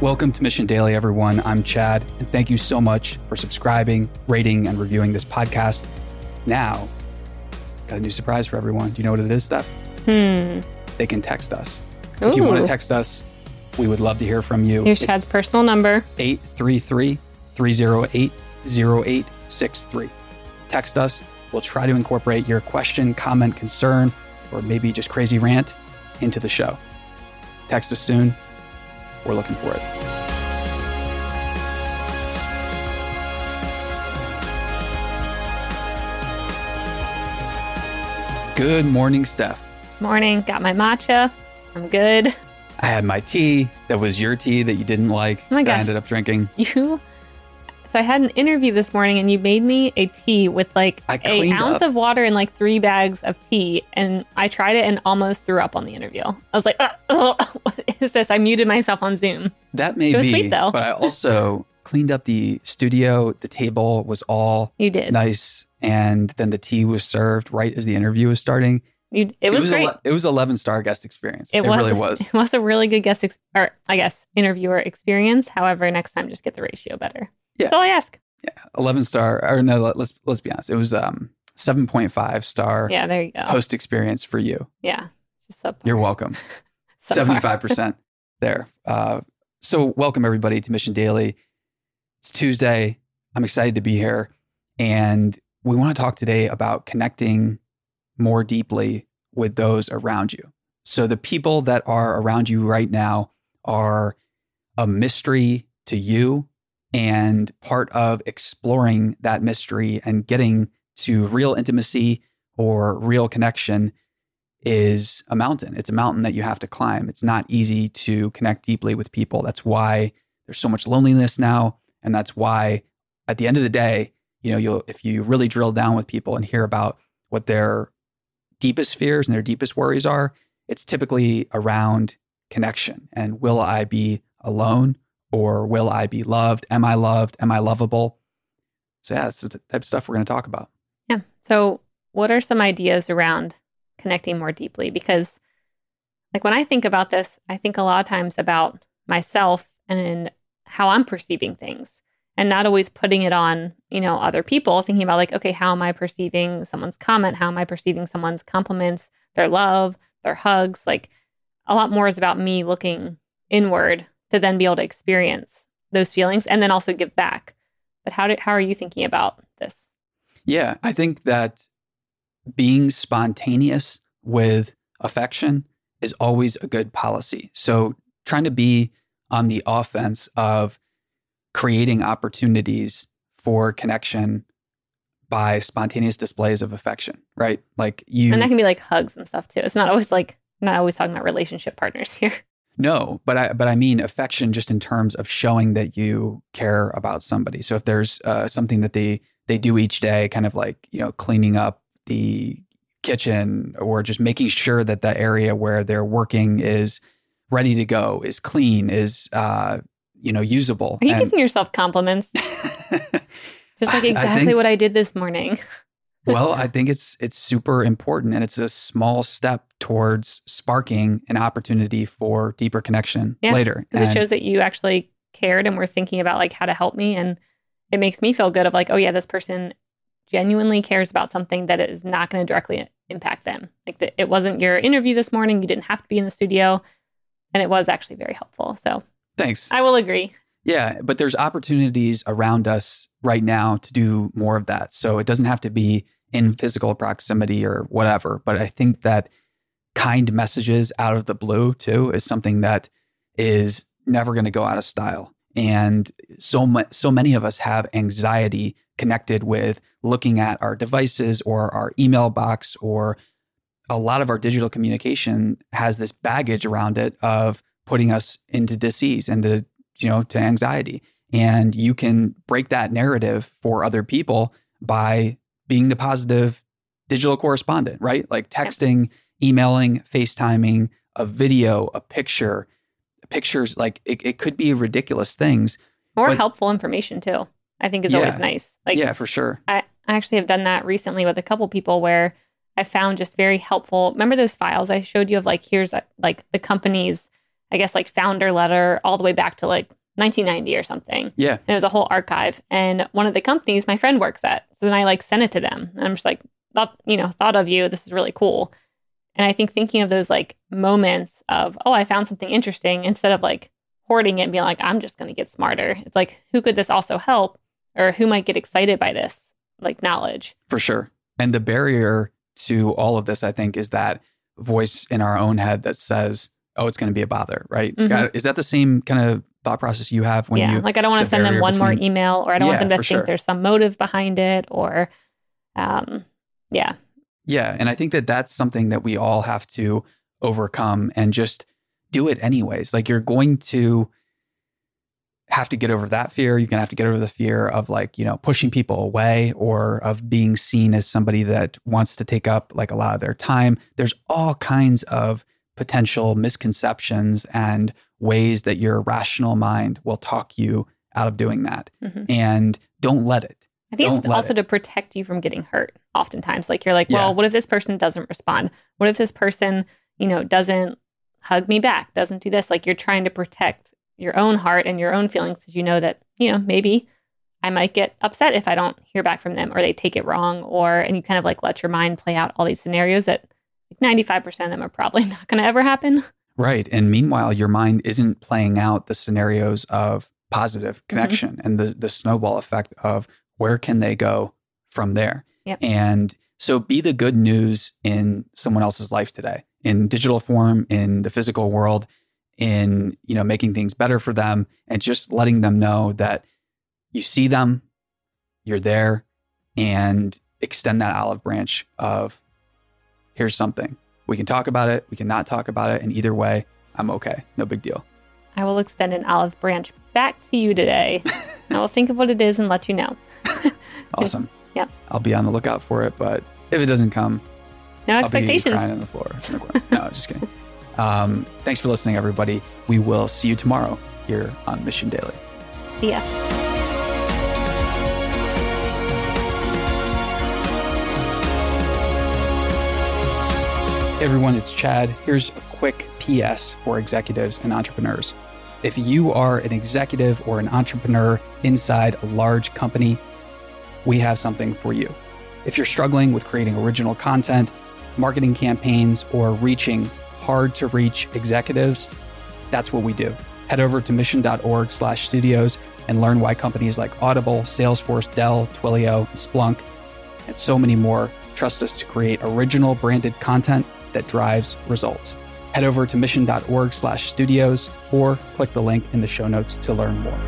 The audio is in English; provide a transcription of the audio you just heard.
Welcome to Mission Daily, everyone. I'm Chad, and thank you so much for subscribing, rating, and reviewing this podcast. Now, got a new surprise for everyone. Do you know what it is, Steph? Hmm. They can text us. If you want to text us, we would love to hear from you. Here's Chad's personal number. 833 308 0863. Text us. We'll try to incorporate your question, comment, concern, or maybe just crazy rant into the show. Text us soon. We're looking for it. Good morning, Steph. Morning. Got my matcha. I'm good. I had my tea. That was your tea that you didn't like. Oh my that I ended up drinking. You. So I had an interview this morning, and you made me a tea with like a ounce up. of water and like three bags of tea, and I tried it and almost threw up on the interview. I was like, "Ugh, ugh, "What is this?" I muted myself on Zoom. That may It be, sweet, though. but I also cleaned up the studio. The table was all You did. nice, and then the tea was served right as the interview was starting. You. It was, great. ele- it was eleven star guest experience. It, It was really was. It was a really good guest, ex- or I guess interviewer experience. However, next time just get the ratio better. Yeah. That's all I ask. Yeah, Eleven star, or no? let- Let's let's be honest. It was um seven point five star Yeah, there you go. host experience for you. Yeah, just subpar. You're welcome. Subpar. Seventy five percent there. Uh, so welcome everybody to Mission Daily. It's Tuesday. I'm excited to be here, and we want to talk today about connecting more deeply with those around you. So the people that are around you right now are a mystery to you and part of exploring that mystery and getting to real intimacy or real connection is a mountain. It's a mountain that you have to climb. It's not easy to connect deeply with people. That's why there's so much loneliness now and that's why at the end of the day, you know, you'll if you really drill down with people and hear about what their deepest fears and their deepest worries are, it's typically around connection and will I be alone or will I be loved? Am I loved? Am I lovable? So yeah, that's the type of stuff we're going to talk about. Yeah. So, what are some ideas around connecting more deeply? Because, like, when I think about this, I think a lot of times about myself and how I'm perceiving things and not always putting it on, you know, other people, thinking about, like, okay, how am I perceiving someone's comment? How am I perceiving someone's compliments, their love, their hugs? Like, a lot more is about me looking inward to then be able to experience those feelings and then also give back. But how, do, how are you thinking about this? Yeah, I think that being spontaneous with affection is always a good policy. So trying to be on the offense of creating opportunities for connection by spontaneous displays of affection, right? Like you And that can be like hugs and stuff too. It's not always like I'm not always talking about relationship partners here. No, but I but I mean affection just in terms of showing that you care about somebody. So if there's uh, something that they they do each day, kind of like you know cleaning up the kitchen or just making sure that the area where they're working is ready to go, is clean, is uh, you know usable. Are you And- giving yourself compliments? Just like I- I exactly think- what I did this morning. well, I think it's it's super important, and it's a small step towards sparking an opportunity for deeper connection Yeah, later. Because it shows that you actually cared and were thinking about like how to help me. And it makes me feel good of like, oh yeah, this person genuinely cares about something that is not going to directly impact them. Like the, it wasn't your interview this morning. You didn't have to be in the studio. And it was actually very helpful. So thanks. I will agree. Yeah, but there's opportunities around us right now to do more of that. So it doesn't have to be in physical proximity or whatever. But I think that kind messages out of the blue too is something that is never going to go out of style. And so mu- so many of us have anxiety connected with looking at our devices or our email box or a lot of our digital communication has this baggage around it of putting us into disease into you know to anxiety. And you can break that narrative for other people by being the positive digital correspondent right? Like texting emailing facetiming a video a picture pictures like it, it could be ridiculous things Or But- helpful information too. I think is Yeah. always nice. Like yeah for sure I, I actually have done that recently with a couple people where I found just very helpful. Remember those files I showed you of like here's uh, like the company's I guess, like founder letter all the way back to like 1990 or something. Yeah. And it was a whole archive. And one of the companies my friend works at. So then I like sent it to them. And I'm just like, thought, you know, thought of you. This is really cool. And I think thinking of those like moments of, oh, I found something interesting instead of like hoarding it and being like, I'm just going to get smarter. It's like, who could this also help? Or who might get excited by this like knowledge? For sure. And the barrier to all of this, I think, is that voice in our own head that says, oh, it's going to be a bother, right? Mhm. Is that the same kind of thought process you have when yeah. you, like I don't want to send them one more email or I don't want them to think sure. there's some motive behind it or, um, yeah. Yeah. And I think that that's something that we all have to overcome and just do it anyways. Like you're going to have to get over that fear. You're going to have to get over the fear of like, you know, pushing people away or of being seen as somebody that wants to take up like a lot of their time. There's all kinds of potential misconceptions and ways that your rational mind will talk you out of doing that. Mhm. And don't let it. I think it's Don't let also it. to protect you from getting hurt. Oftentimes, like you're like, Yeah. well, what if this person doesn't respond? What if this person, you know, doesn't hug me back, doesn't do this? Like you're trying to protect your own heart and your own feelings because you know that, you know, maybe I might get upset if I don't hear back from them or they take it wrong or, and you kind of like let your mind play out all these scenarios that like 95% of them are probably not going to ever happen. Right. And meanwhile, your mind isn't playing out the scenarios of positive mm-hmm. connection and the, the snowball effect of where can they go from there. Yep. And so be the good news in someone else's life today, in digital form, in the physical world, in, you know, making things better for them and just letting them know that you see them, you're there, and extend that olive branch of here's something. We can talk about it, we can not talk about it, and either way, I'm okay. No big deal. I will extend an olive branch back to you today. I will think of what it is and let you know. Awesome. Yeah. I'll be on the lookout for it, but if it doesn't come, No I'll be expectations. crying on the floor. in the corner. no, just kidding. Um, thanks for listening, everybody. We will see you tomorrow here on Mission Daily. See ya. Everyone, it's Chad. Here's a quick PS for executives and entrepreneurs. If you are an executive or an entrepreneur inside a large company, we have something for you. If you're struggling with creating original content, marketing campaigns, or reaching hard to reach executives, that's what we do. Head over to mission.org slash studios and learn why companies like Audible, Salesforce, Dell, Twilio, Splunk, and so many more trust us to create original branded content that drives results. Head over to mission.org slash studios or click the link in the show notes to learn more.